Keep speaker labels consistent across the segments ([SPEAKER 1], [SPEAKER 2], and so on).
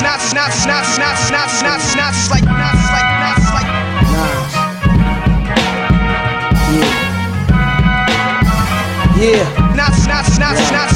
[SPEAKER 1] Knots, knots, knots, knots, knots, knots, knots, like knots, like knots, like.
[SPEAKER 2] Nas. Yeah. Yeah.
[SPEAKER 1] Knots, knots, knots, knots,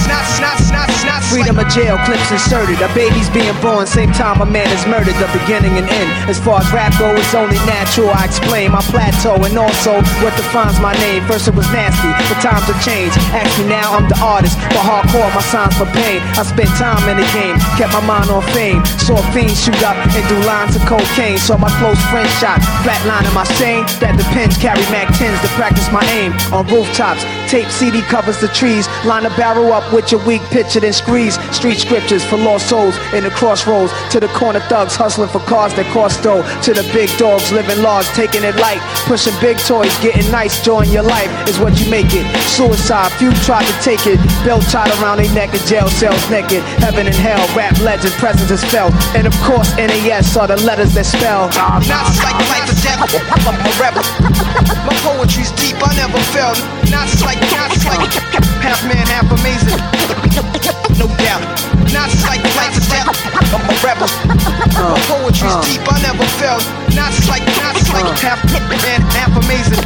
[SPEAKER 2] Freedom of jail, clips inserted. A baby's being born, same time a man is murdered. The beginning and end. As far as rap goes, it's only natural. I explain my plateau and also what defines my name. First it was nasty, but times have changed. Ask me now, I'm the artist. For hardcore, my signs for pain. I spent time in the game, kept my mind on fame. Saw a fiends shoot up and do lines of cocaine. Saw my close friend shot, flatlining my stain. That depends, carry Mac 10s to practice my aim. On rooftops, tape CD covers the trees. Line a barrel up with your weak picture, then squeeze. Street scriptures for lost souls in the crossroads. To the corner thugs hustling for cars that cost dough. To the big dogs living large, taking it light. Pushing big toys, getting nice, join your life is what you make it. Suicide, few tried to take it. Belt tied around their neck in jail cells naked. Heaven and hell, rap legend, presence is felt. And of course, NAS are the letters that spell.
[SPEAKER 1] Nas like life or death. I'm a rebel. My poetry's deep, I never failed. Nas like, Nas like half man, half amazing. No doubt. Nas like life or death. I'm a rebel. My poetry's deep, uh. I never failed. Nas like, Nas like uh. half man, half amazing.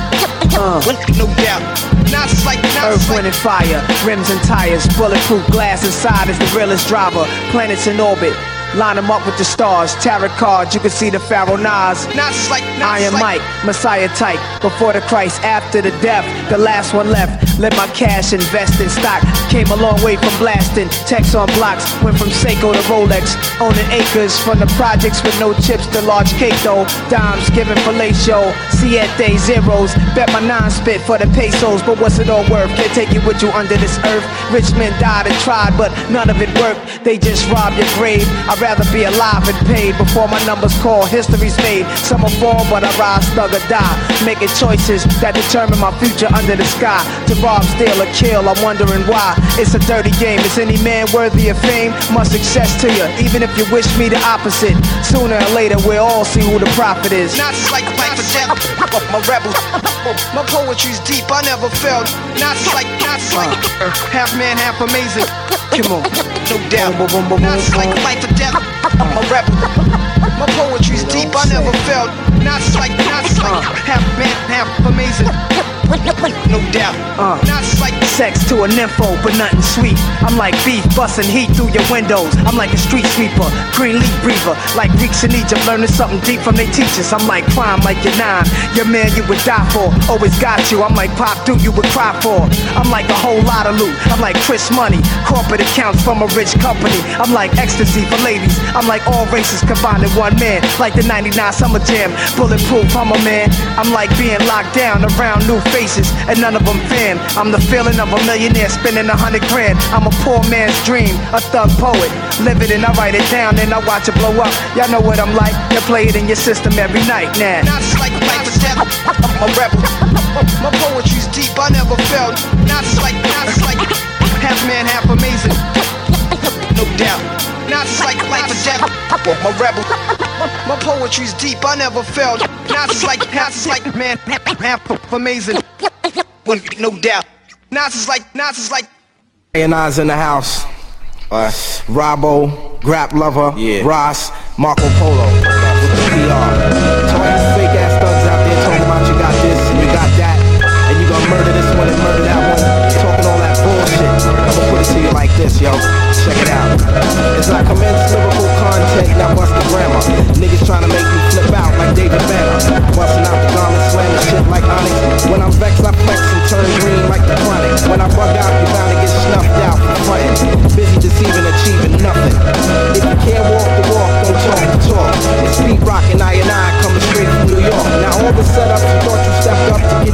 [SPEAKER 1] Uh. No doubt. Nas like, Nas
[SPEAKER 2] Earth, wind, and fire, rims and tires, bulletproof glass inside is the realest driver. Planets in orbit, line them up with the stars. Tarot cards, you can see the Pharaoh Nas.
[SPEAKER 1] Like, Nas
[SPEAKER 2] Iron
[SPEAKER 1] like.
[SPEAKER 2] Mike, Messiah type. Before the Christ, after the death, the last one left. Let my cash invest in stock. Came a long way from blasting. Text on blocks, went from Seiko to Rolex. Owning acres from the projects with no chips to large cake though. Dimes given fellatio. Siete zeros. Bet my nine spit for the pesos, but what's it all worth? Can't take it with you under this earth. Rich men died and tried, but none of it worked. They just robbed your grave. I'd rather be alive and paid before my numbers call. History's made. Some will fall, but I rise, thug or die. Making choices that determine my future under the sky. Rob, steal, or kill, I'm wondering why. It's a dirty game. Is any man worthy of fame? Much success to you, even if you wish me the opposite. Sooner or later, we'll all see who the prophet is.
[SPEAKER 1] Nas like life or death. I'm rebel. My poetry's deep, I never failed. Nas like, Nas like uh. half man, half amazing.
[SPEAKER 2] Come on.
[SPEAKER 1] No doubt. Nas like life or death. I'm a rebel. My poetry's deep, I never failed. Nas like, Nas like half man, half amazing. No doubt.
[SPEAKER 2] Uh.
[SPEAKER 1] Nas like
[SPEAKER 2] Sex to a nympho, but nothing sweet. I'm like beef busting heat through your windows. I'm like a street sweeper, green leaf breather. Like Greeks in Egypt, learning something deep from their teachers. I'm like crime, like your nine. Your man you would die for, always got you. I'm like pop dude you would cry for. I'm like a whole lot of loot. I'm like Chris Money, corporate accounts from a rich company. I'm like ecstasy for ladies. I'm like all races combined in one man. Like the 99 Summer Jam, bulletproof. I'm a man. I'm like being locked down around new faces, and none of them fan. I'm the feeling of a millionaire spending a hundred grand. I'm a poor man's dream, a thug poet. Live it and I write it down, and I watch it blow up. Y'all know what I'm like. You play it in your system every night now.
[SPEAKER 1] Death. I'm a rebel. My poetry's deep, I never failed. Nas like, Nas like half man, half amazing. No doubt. Nas like life or death. I'm rebel. My poetry's deep, I never failed. Nas like, Nas like man, half amazing. No doubt. Nas is like, Nas is like.
[SPEAKER 3] INI's in the house. Uh, Rob-O, Grap Luva,
[SPEAKER 4] Yeah.
[SPEAKER 3] Ross, Marco Polo. With the PR. To all you fake ass thugs out there talking about you got this and you got that. And you gonna murder this one and murder that one. Talking all that bullshit. I'ma put it to you like this, yo. As I commence lyrical content, now bust the grammar. Niggas trying to make me flip out like David Banner. Busting out the garment, slamming shit like Onyx. When I'm vexed, I flex and turn green like the chronic. When I bug out, you bound to get snuffed out for frontin'. Busy deceiving, achieving nothing. If you can't walk the walk, don't talk the talk. It's Pete Rock and I and I coming straight from New York. Now all the setups you thought you stepped up to get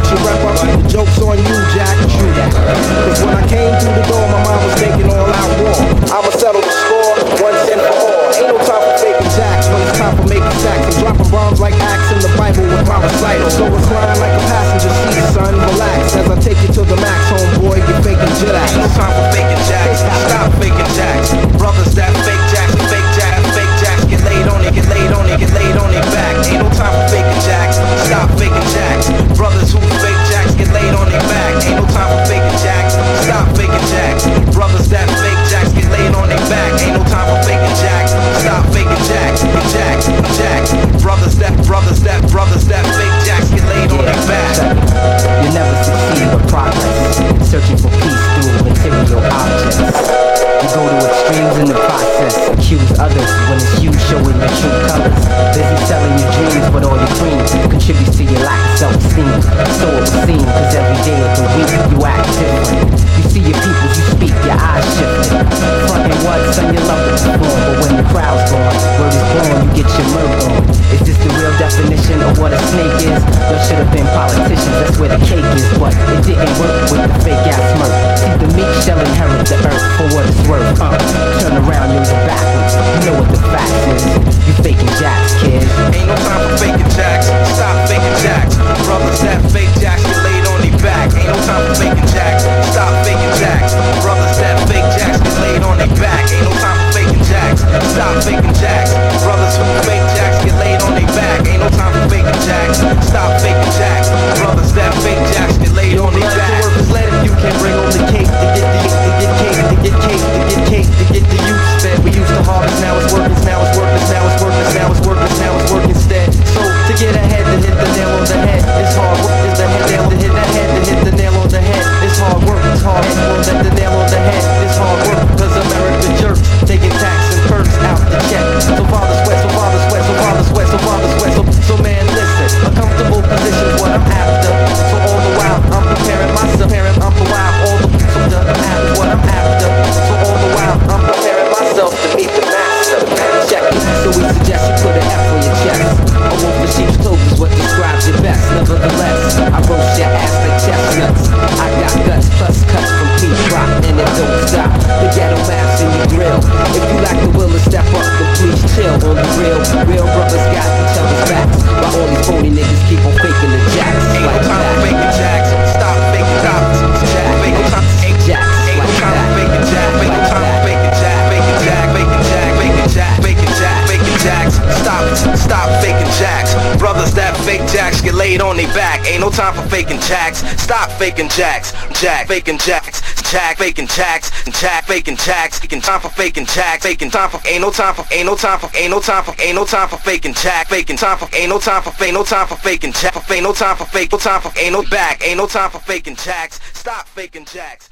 [SPEAKER 3] jacks.
[SPEAKER 5] Jack.
[SPEAKER 6] Faking jacks. Jack. Faking jacks. Jack. Faking jacks. Faking time for faking jacks. Faking time for. Ain't no time for. Ain't no time for. Ain't no time for. Ain't no time for faking jack. Faking time for. Ain't no time for. Ain't no time for faking jack. Ain't no time for fake. No time for. Ain't no back. Ain't no time for faking jacks. Stop faking jacks.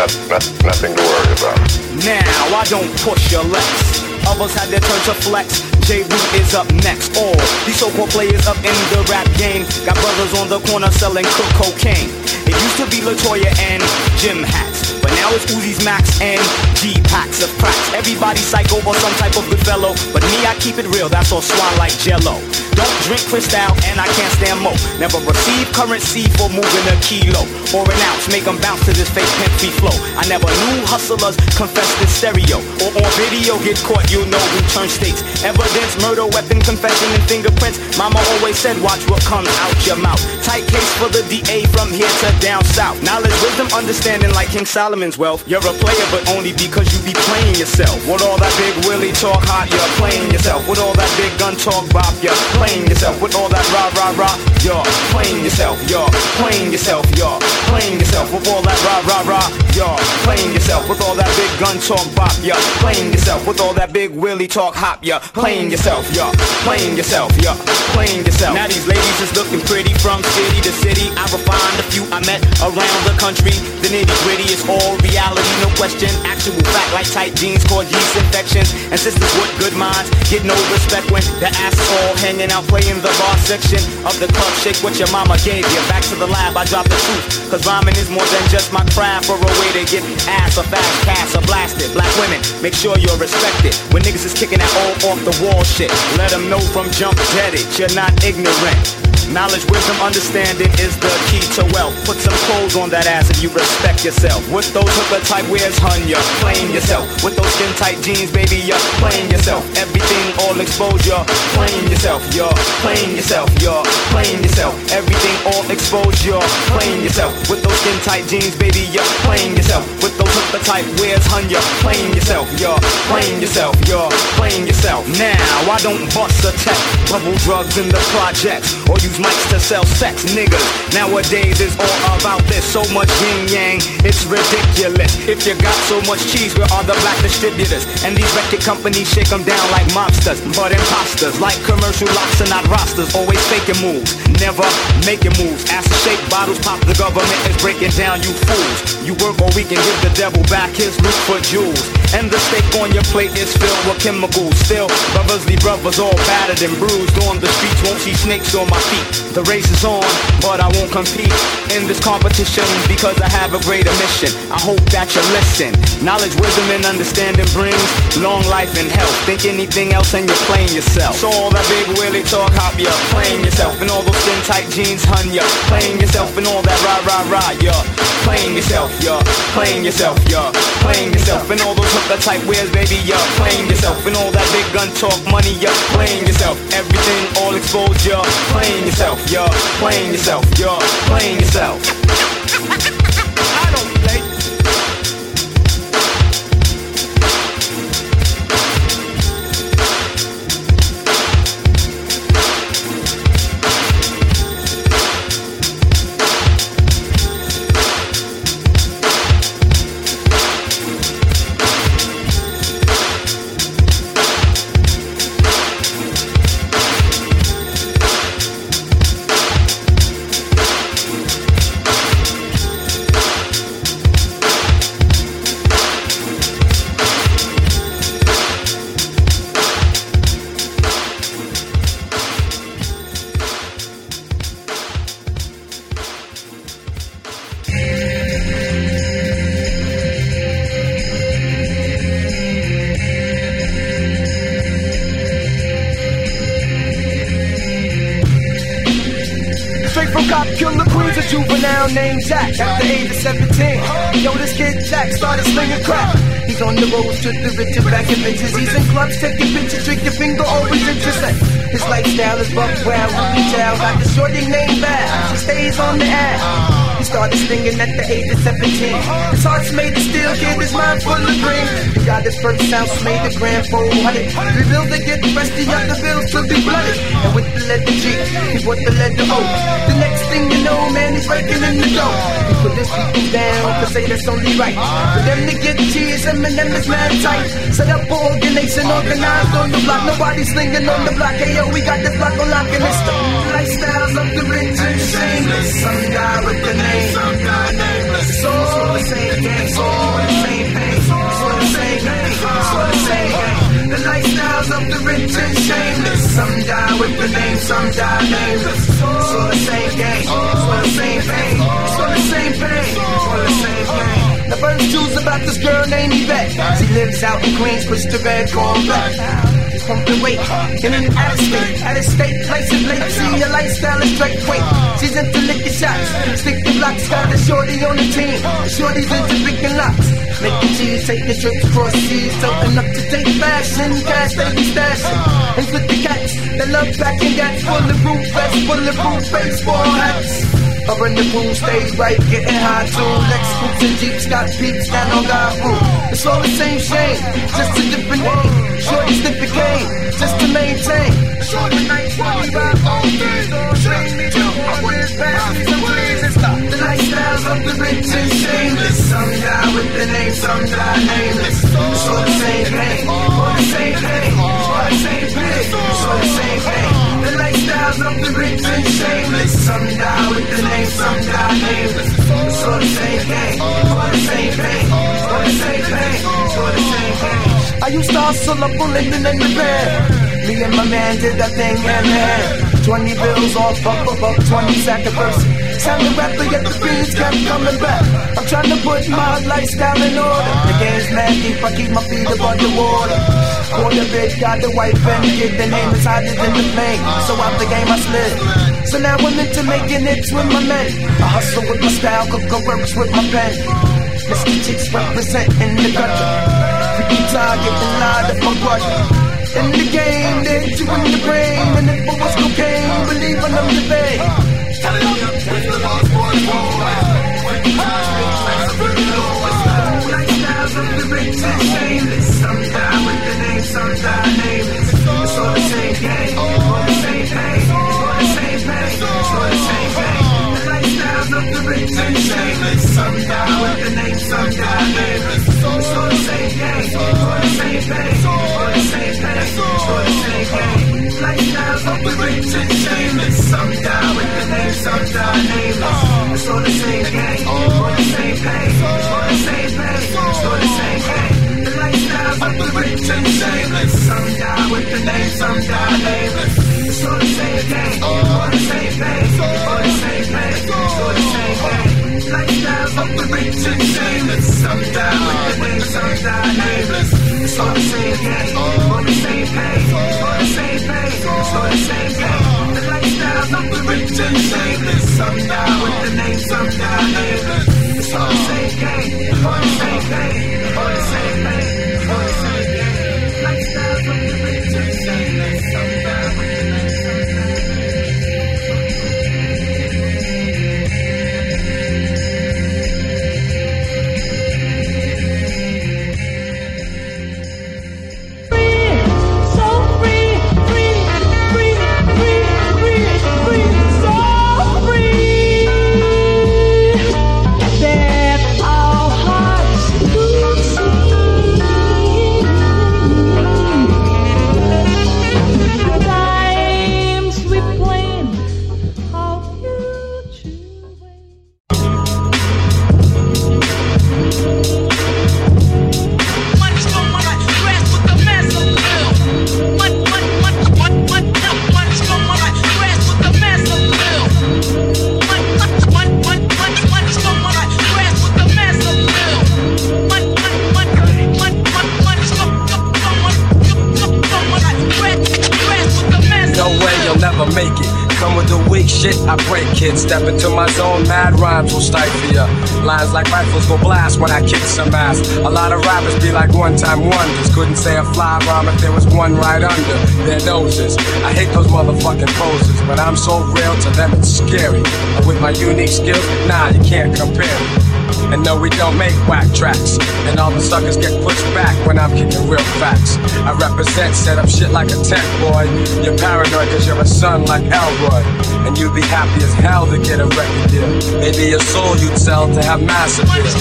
[SPEAKER 7] Not, not, nothing to worry about.
[SPEAKER 8] Now I don't push your legs. Others had their turn to flex. Jeru is up next. All these so-called players up in the rap game got brothers on the corner selling cook cocaine. It used to be Latoya and Jim hats, it's Uzi's Max and G packs of cracks. Everybody psycho or some type of good fellow, but me I keep it real. That's all swan like Jello. Don't drink Cristal and I can't stand mo. Never receive currency for moving a kilo or an ounce. Make 'em bounce to this fake free flow. I never knew hustlers confessed in stereo or on video get caught. You know who turn states. Evidence, murder, weapon, confession, and fingerprints. Mama always said, watch what comes out your mouth. Tight case for the DA from here to down south. Knowledge, wisdom, understanding like King Solomon's wealth. You're a player, but only because you be playing yourself. With all that big Willie talk hot, you're playing yourself. With all that big gun talk bop, you're playing yourself. With all that rah rah rah, you're playing yourself. You're playing yourself. You're playing yourself. With all that rah rah rah, you're playing yourself. With all that big gun talk bop, you're playing yourself. With all that big Willie talk hop, you're playing yourself. You're playing yourself. You're playing yourself. Now these ladies is looking pretty from city to city. I refined a few I met around the country. The nitty gritty is all reality, no question. Actual fact like tight jeans cause yeast infections. And sisters with good minds get no respect when the ass all hanging out playing the bar section of the club. Shake what your mama gave you. Back to the lab, I drop the truth. Cause rhyming is more than just my craft or a way to get ass or fast cash or blasted. Black women, make sure you're respected. When niggas is kicking that all off the wall shit, let them know from jump dead it. You're not ignorant. Knowledge, wisdom, understanding is the key to wealth. Put some clothes on that ass if you respect yourself. With those hooker type wears, hun, you're playing yourself. With those skin tight jeans, baby, you're playing yourself. Everything all exposed, you're playing yourself. You're playing yourself. You're playing yourself. Everything all exposed, you're playing yourself. With those skin tight jeans, baby, you're playing yourself. With those hooker type wears, hun, you're playing yourself. You're playing yourself. You're playing yourself. Now I don't bust a tech, bubble drugs in the projects, or use mics to sell sex, niggas. Nowadays it's all about this, so much yin yang, it's ridiculous. If you got so much cheese, where are the black distributors? And these record companies shake them down like mobsters, but imposters, like commercial locks and not rosters, always faking moves, never making moves. Ask to shake bottles, pop the government is breaking down, you fools. You work all week and give the devil back his loot for jewels. And the steak on your plate is filled with chemicals. Still, brothers leave brothers all battered and bruised on the streets. Won't see snakes on my feet. The race is on, but I won't compete in this competition because I have a greater mission. I hope that you listen. Knowledge, wisdom, and understanding brings long life and health. Think anything else and you're playing yourself. So all that big willy talk, hop ya, playing yourself. And all those tight jeans, hun ya, playing yourself. And all that rah rah rah, ya, playing yourself, ya, playing yourself, ya, playing yourself. And all those hooker type wears, baby, playing yourself. And all that big gun talk, money, playing yourself. Everything all exposed, playing yourself, playing yourself, playing yourself. I
[SPEAKER 6] The road to the riches, back in bitches. He's in clubs, taking pictures, drinking finger, always interested. His lifestyle is buck wild, Ruby Chow. Got the shorty named Val. She stays on the ass. He started singing at the age of 17. His heart's made of steel, kid, his mind full of dreams. He got his first house made of grand 400. Rebuilt to get the rest of the bills to be blooded. And with the letter G, he bought the letter O. The next thing you know, man, he's breaking in the dough. Put his people down, cause say that's only right. For them to get cheese, Eminem is mad tight. Set up organization, organized on the block. Nobody slinging on the block. Hey, yo, we got this block on lock and it's the lifestyles of the rich and shameless. Some guy with the name, some guy nameless. It's all the same game, it's all the same pain. It's all the same game, it's all the same game. The lifestyles of the rich and shameless. Some die with the name, some die nameless. It's all the same game, it's all the same pain. It's all the same pain, it's all the same pain. The first news about this girl named Yvette. She lives out in Queens, push the red Corvette. Weight in an out of state, out of state, place of late. See your lifestyle is straight weight. She's into licking shots, sticking blocks. Got a shorty on the team. The shorty's into picking locks. Making cheese, taking trips across seas, toting up to date fashion. Cash they be stashing. And with the cats that love packing gats full of roof vests, full of roof baseball hats. Up in the pool, stays right, getting high too. Lex scoops and jeeps, got peeps, no guy roof. It's all the same shame, just a different name. Shorty sniffing cane, just to maintain. Shorty night, twenty by fourteen. Train me to always pass me some ways and stop. The lifestyles of the rich and shameless. Some die with the name, some die nameless. All the same pain, all the same pain, all the same pain, all the same pain. The lifestyles of the rich and shameless. Some die with the name, some die nameless. All the same game, all the same pain, all the same pain, all the same pain. I used to hustle on Linden in the bed. Me and my man did that thing hand in hand. 20 bills off, up, up, up, 20 sack of verse. Sounding rapper, yet the fiends kept coming back. I'm trying to put my lifestyle in order. The game's mad deep, I keep my feet above the water. Quarter bitch got the white pen, kid, the name is hotter than the flame. So out the game I slid. So now I'm into making hits with my men. I hustle with my style, cook works with my pen. Mr. Cheeks representing the country. Freaky target and lied up my brother. In the game, they you in the brain. And if it was cocaine, believe in them the. Lifestyles of the and shameless. Some die with the name, some die nameless. It's all the same game, all the same pain, all the same pain, shameless. Some die with the name, some die nameless. It's all the same game, all the same pay, all the same all the. Lifestyles of the rich and shameless. Some die with the name, some die nameless. It's all the same game, all the same pay, all the the same game. The lifestyles of the rich and shameless.
[SPEAKER 9] Skills, nah, you can't compare. And no, we don't make whack tracks. And all the suckers get pushed back when I'm kicking real facts. I represent, set up shit like a tech boy. You're paranoid cause you're a son like Elroy. And you'd be happy as hell to get a record deal. Maybe your soul you'd sell to have massive deals.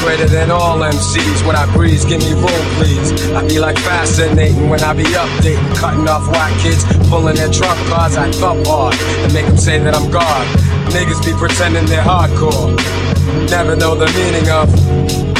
[SPEAKER 9] Greater than all MCs. When I breeze, give me room, please. I be like fascinating when I be updating, cutting off white kids, pulling their trump cards. I thump hard and make them say that I'm God. Niggas be pretending they're hardcore, never know the meaning of.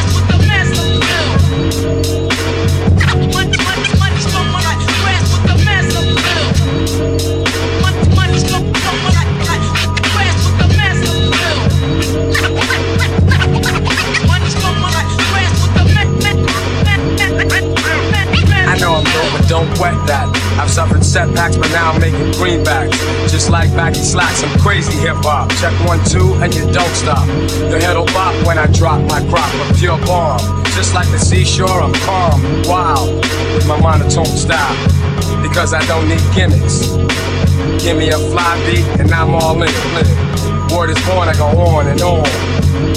[SPEAKER 9] Setbacks, but now I'm making greenbacks. Just like baggy slacks, I'm crazy hip hop. Check one, two, and you don't stop. Your head'll bop when I drop my crop, a pure bomb. Just like the seashore, I'm calm, wild, with my monotone style. Because I don't need gimmicks. Give me a fly beat, and I'm all in. Word is born, I go on and on.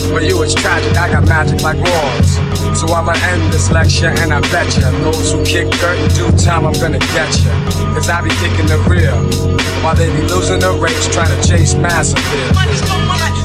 [SPEAKER 9] For you it's tragic, I got magic like wands. So I'ma end this lecture and I bet ya Those who kick dirt in due time I'm gonna get ya. Cause I be kicking the rear While they be losing the race trying to chase massive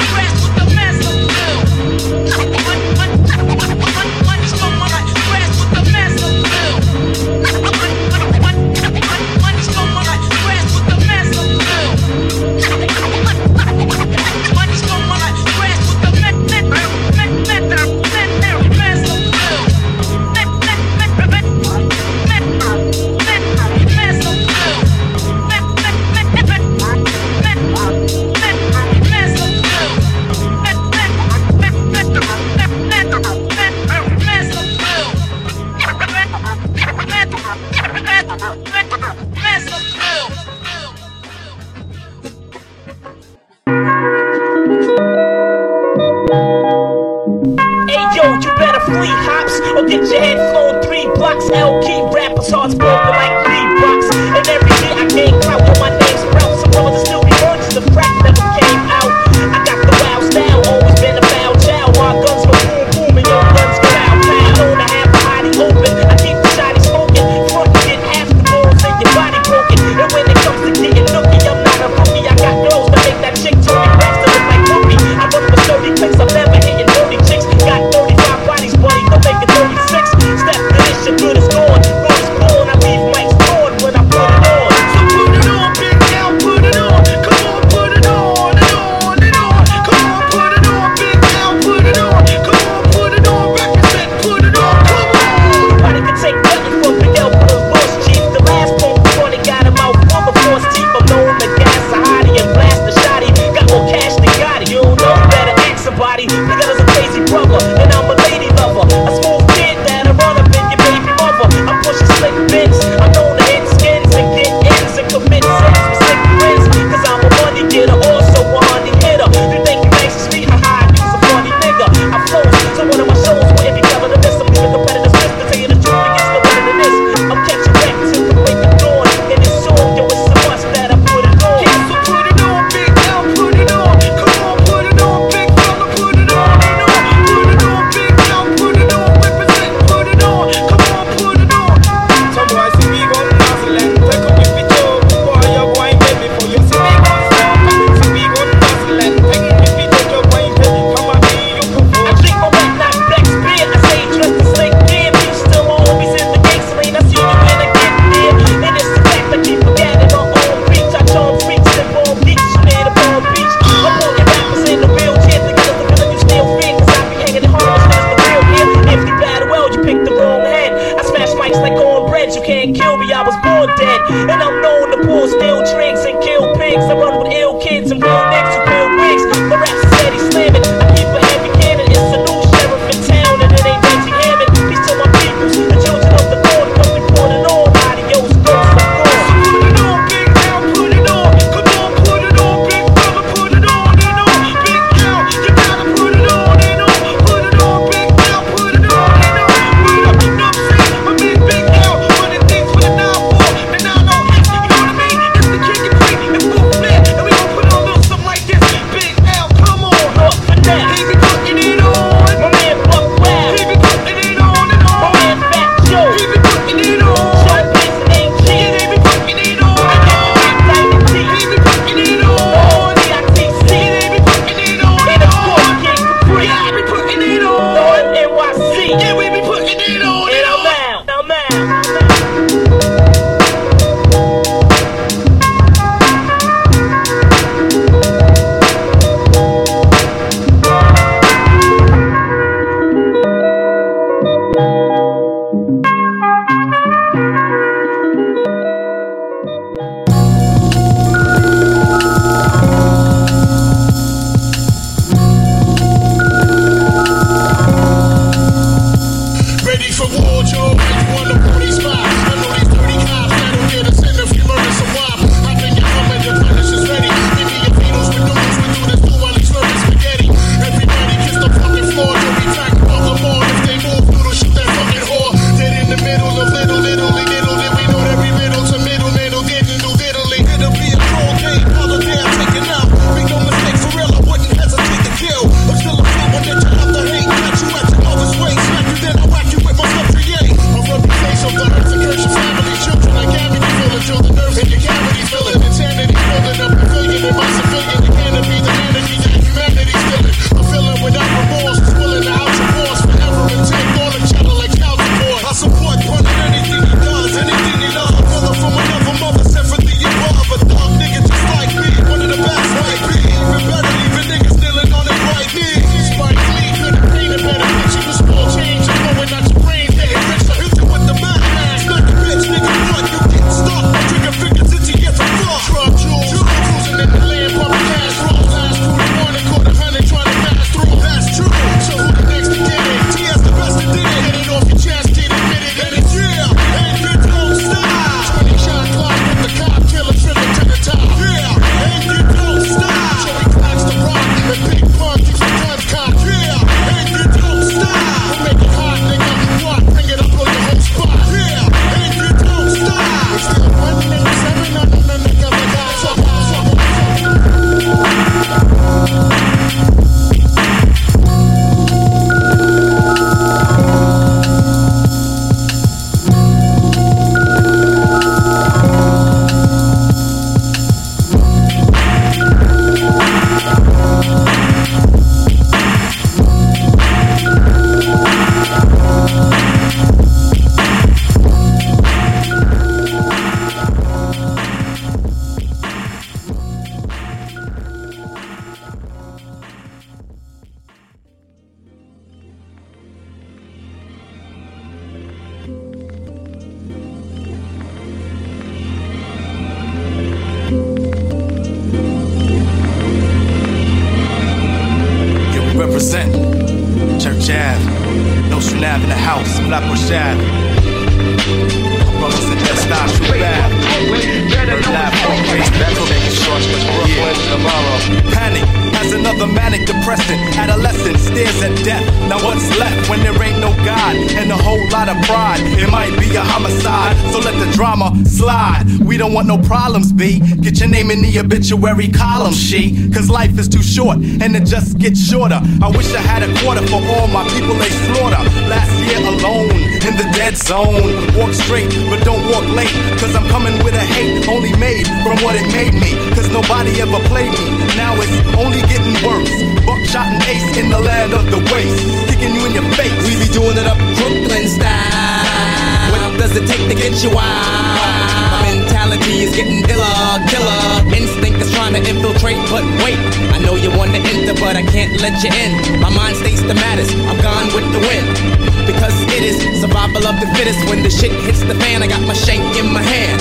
[SPEAKER 10] Adolescent stares at death. Now what's left when there ain't no God and a whole lot of pride? It might be a homicide, so let the drama slide. We don't want no problems, B. Get your name in the obituary column, she. Cause life is too short and it just gets shorter. I wish I had a quarter for all my people they slaughter. Last year alone in the dead zone. Walk straight, but don't walk late. Cause I'm coming with a hate only made from what it made me. Cause nobody ever played me. Now it's only getting worse. Buckshot and ace in the land of the waste. Kicking you in your face.
[SPEAKER 11] We be doing it up Brooklyn style. What does it take to get you out? My mentality is getting iller, killer. Instinct is trying to infiltrate, but wait. I know you want to enter, but I can't let you in. My mind stays the maddest. I'm gone with the wind. Because it is survival of the fittest. When the shit hits the fan, I got my shank in my hand.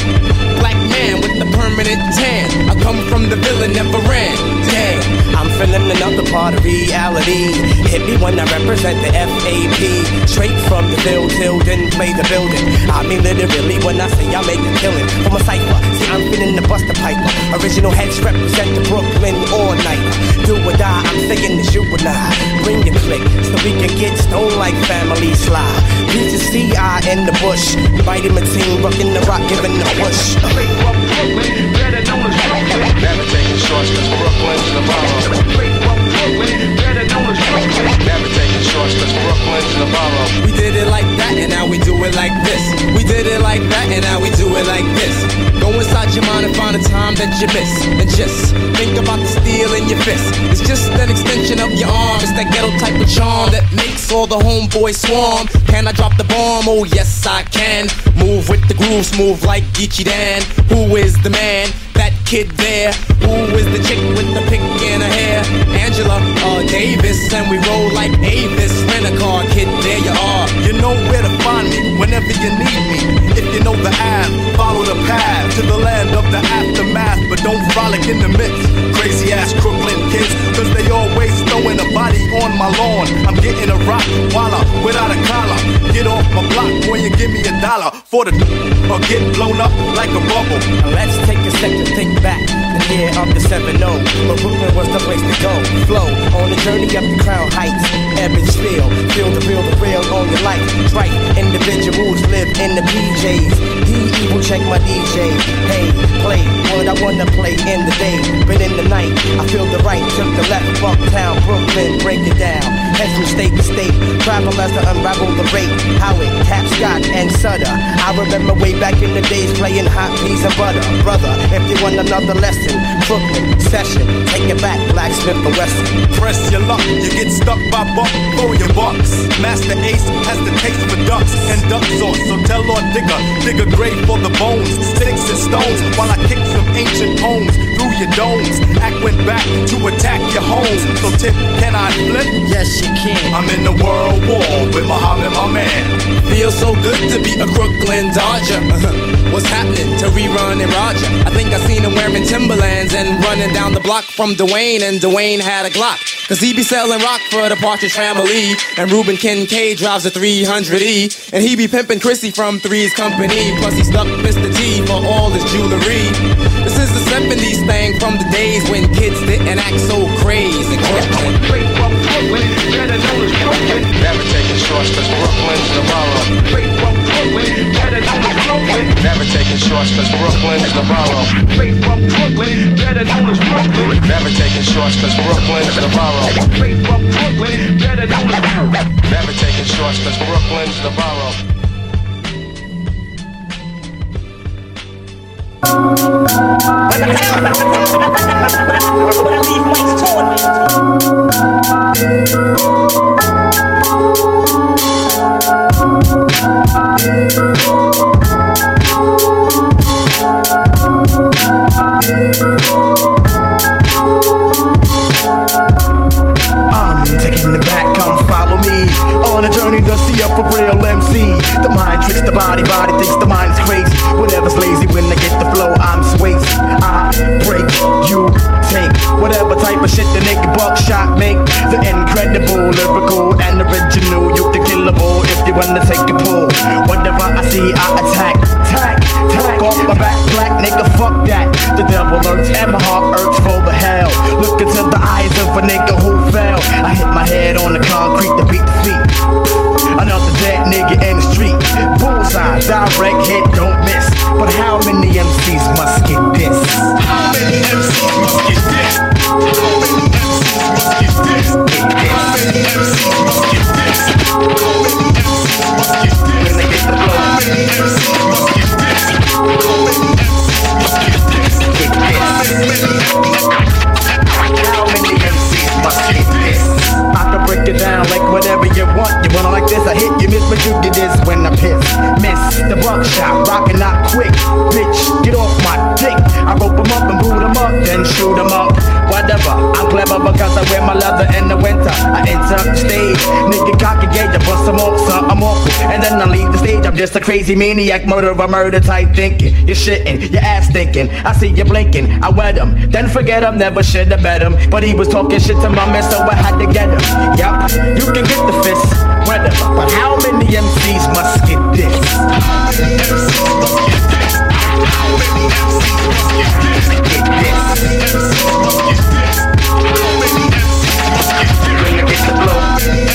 [SPEAKER 11] Black man with the permanent tan. I come from the villain, never ran. Damn.
[SPEAKER 12] I'm feeling another part of reality. Hit me when I represent the FAP. Straight from the field till then play the building. I mean literally when I say I make a killing from a cipher. See, I'm feeling the Buster Piper. Original heads represent the Brooklyn all night. Do or die, I'm thinking it's you and I. Bring your click so we can get stoned like family the CI in the bush. Vitamin team rocking the rock, giving the push.
[SPEAKER 7] Never taking shorts, cause Brooklyn's the. Never
[SPEAKER 11] We did it like that, and now we do it like this. We did it like that, and now we do it like this. Go inside your mind and find a time that you miss. And just think about the steel in your fist. It's just an extension of your arm. It's that ghetto type of charm that makes all the homeboys swarm. Can I drop the bomb? Oh, yes, I can. Move with the groove, smooth like Geechee Dan. Who is the man? Kid there. Who is the chick with the pick in her hair? Angela uh, Davis, and we roll like Avis. Rent a car, kid, there you are.
[SPEAKER 10] You know where to find me whenever you need me. If you know the Ave, follow the path to the land of the aftermath. But don't frolic in the midst. Crazy ass Brooklyn kids, cause they always on my lawn. I'm getting a rock walla without a collar. Get off my block, boy, and give me a dollar for the or get blown up like a bubble.
[SPEAKER 12] Now let's take a sec to think back. The year of the 7 0. But Brooklyn was the place to go. Flow on the journey up the crown heights. Ebbets feel. Feel the real, the real on your life. Right. Individuals live in the PJs. The evil check my DJ. Hey, play what I wanna play in the day. But in the night, I feel the right. Took the left. Bucktown, Brooklyn, break it down. Head from state to state. Travel as to unravel the rate. Howard, Cap Scott, and Sutter. I remember way back in the days playing hot peas and butter. Brother, if you want another lesson, Brooklyn, session, take it back, Blacksmith and Wesson.
[SPEAKER 10] Press your luck, you get stuck by buck for your bucks. Masta Ace has the taste for ducks and duck sauce. So tell Lord Digga, dig a grave for the bones, sticks and stones, while I kick some ancient poems through your domes. Act went back to attack your homes. So tip, can I flip?
[SPEAKER 11] Yes, you can.
[SPEAKER 10] I'm in the world war with Muhammad, my man.
[SPEAKER 11] Feels so good to be a Brooklyn Dodger. What's happening to rerun and Roger? I think I seen him wearing And running down the block from Dwayne, and Dwayne had a Glock. Cause he be selling rock for the Partridge Family. And Reuben Kincaid drives a 300E. And he be pimping Chrissy from Three's Company. Plus he stuck Mr. T for all his jewelry. This is the 70s thing from the days when kids didn't act so crazy.
[SPEAKER 7] Never taking shorts, cause Brooklyn's the. Never taking shorts, cause Brooklyn's the borough. Never taking shorts, cause Brooklyn's the borough. Never taking shorts, cause Brooklyn's the borough.
[SPEAKER 13] But I leave Mike's torn.
[SPEAKER 6] Buckshot,
[SPEAKER 14] rockin' out quick. Bitch, get off my dick. I rope 'em up and boot 'em up, then shoot 'em up. Because I wear my leather in the winter. I enter the stage, nigga cocky gauge, I some off, son, I'm awful. And then I leave the stage, I'm just a crazy maniac, murderer, murder type thinking. You're shitting, your ass thinking. I see you blinking, I wet 'em, then forget 'em, never should have bet him. But he was talking shit to my man, so I had to get him. Yup, you can get the fist. But how many MCs must get this? How many MCs must? Get this. How many MCs must get this?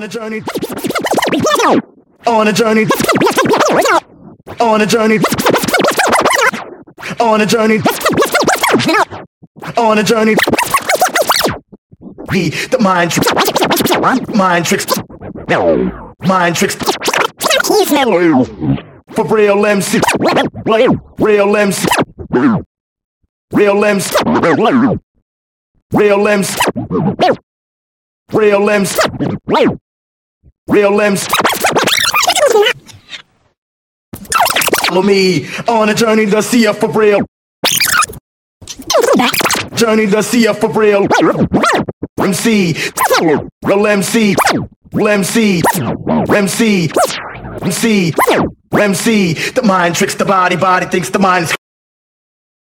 [SPEAKER 14] On a journey. On a journey. On a journey. On a journey. On a journey. Be the mind trick. Mind tricks. Mind tricks. For real MC. Real MC. Real MC. Real MC. Real MC. Real limbs. Follow me on a journey to see ya for real. Journey to see ya for real. MC. Real MC. MC. MC. MC. MC. The mind tricks the body, body thinks the mind is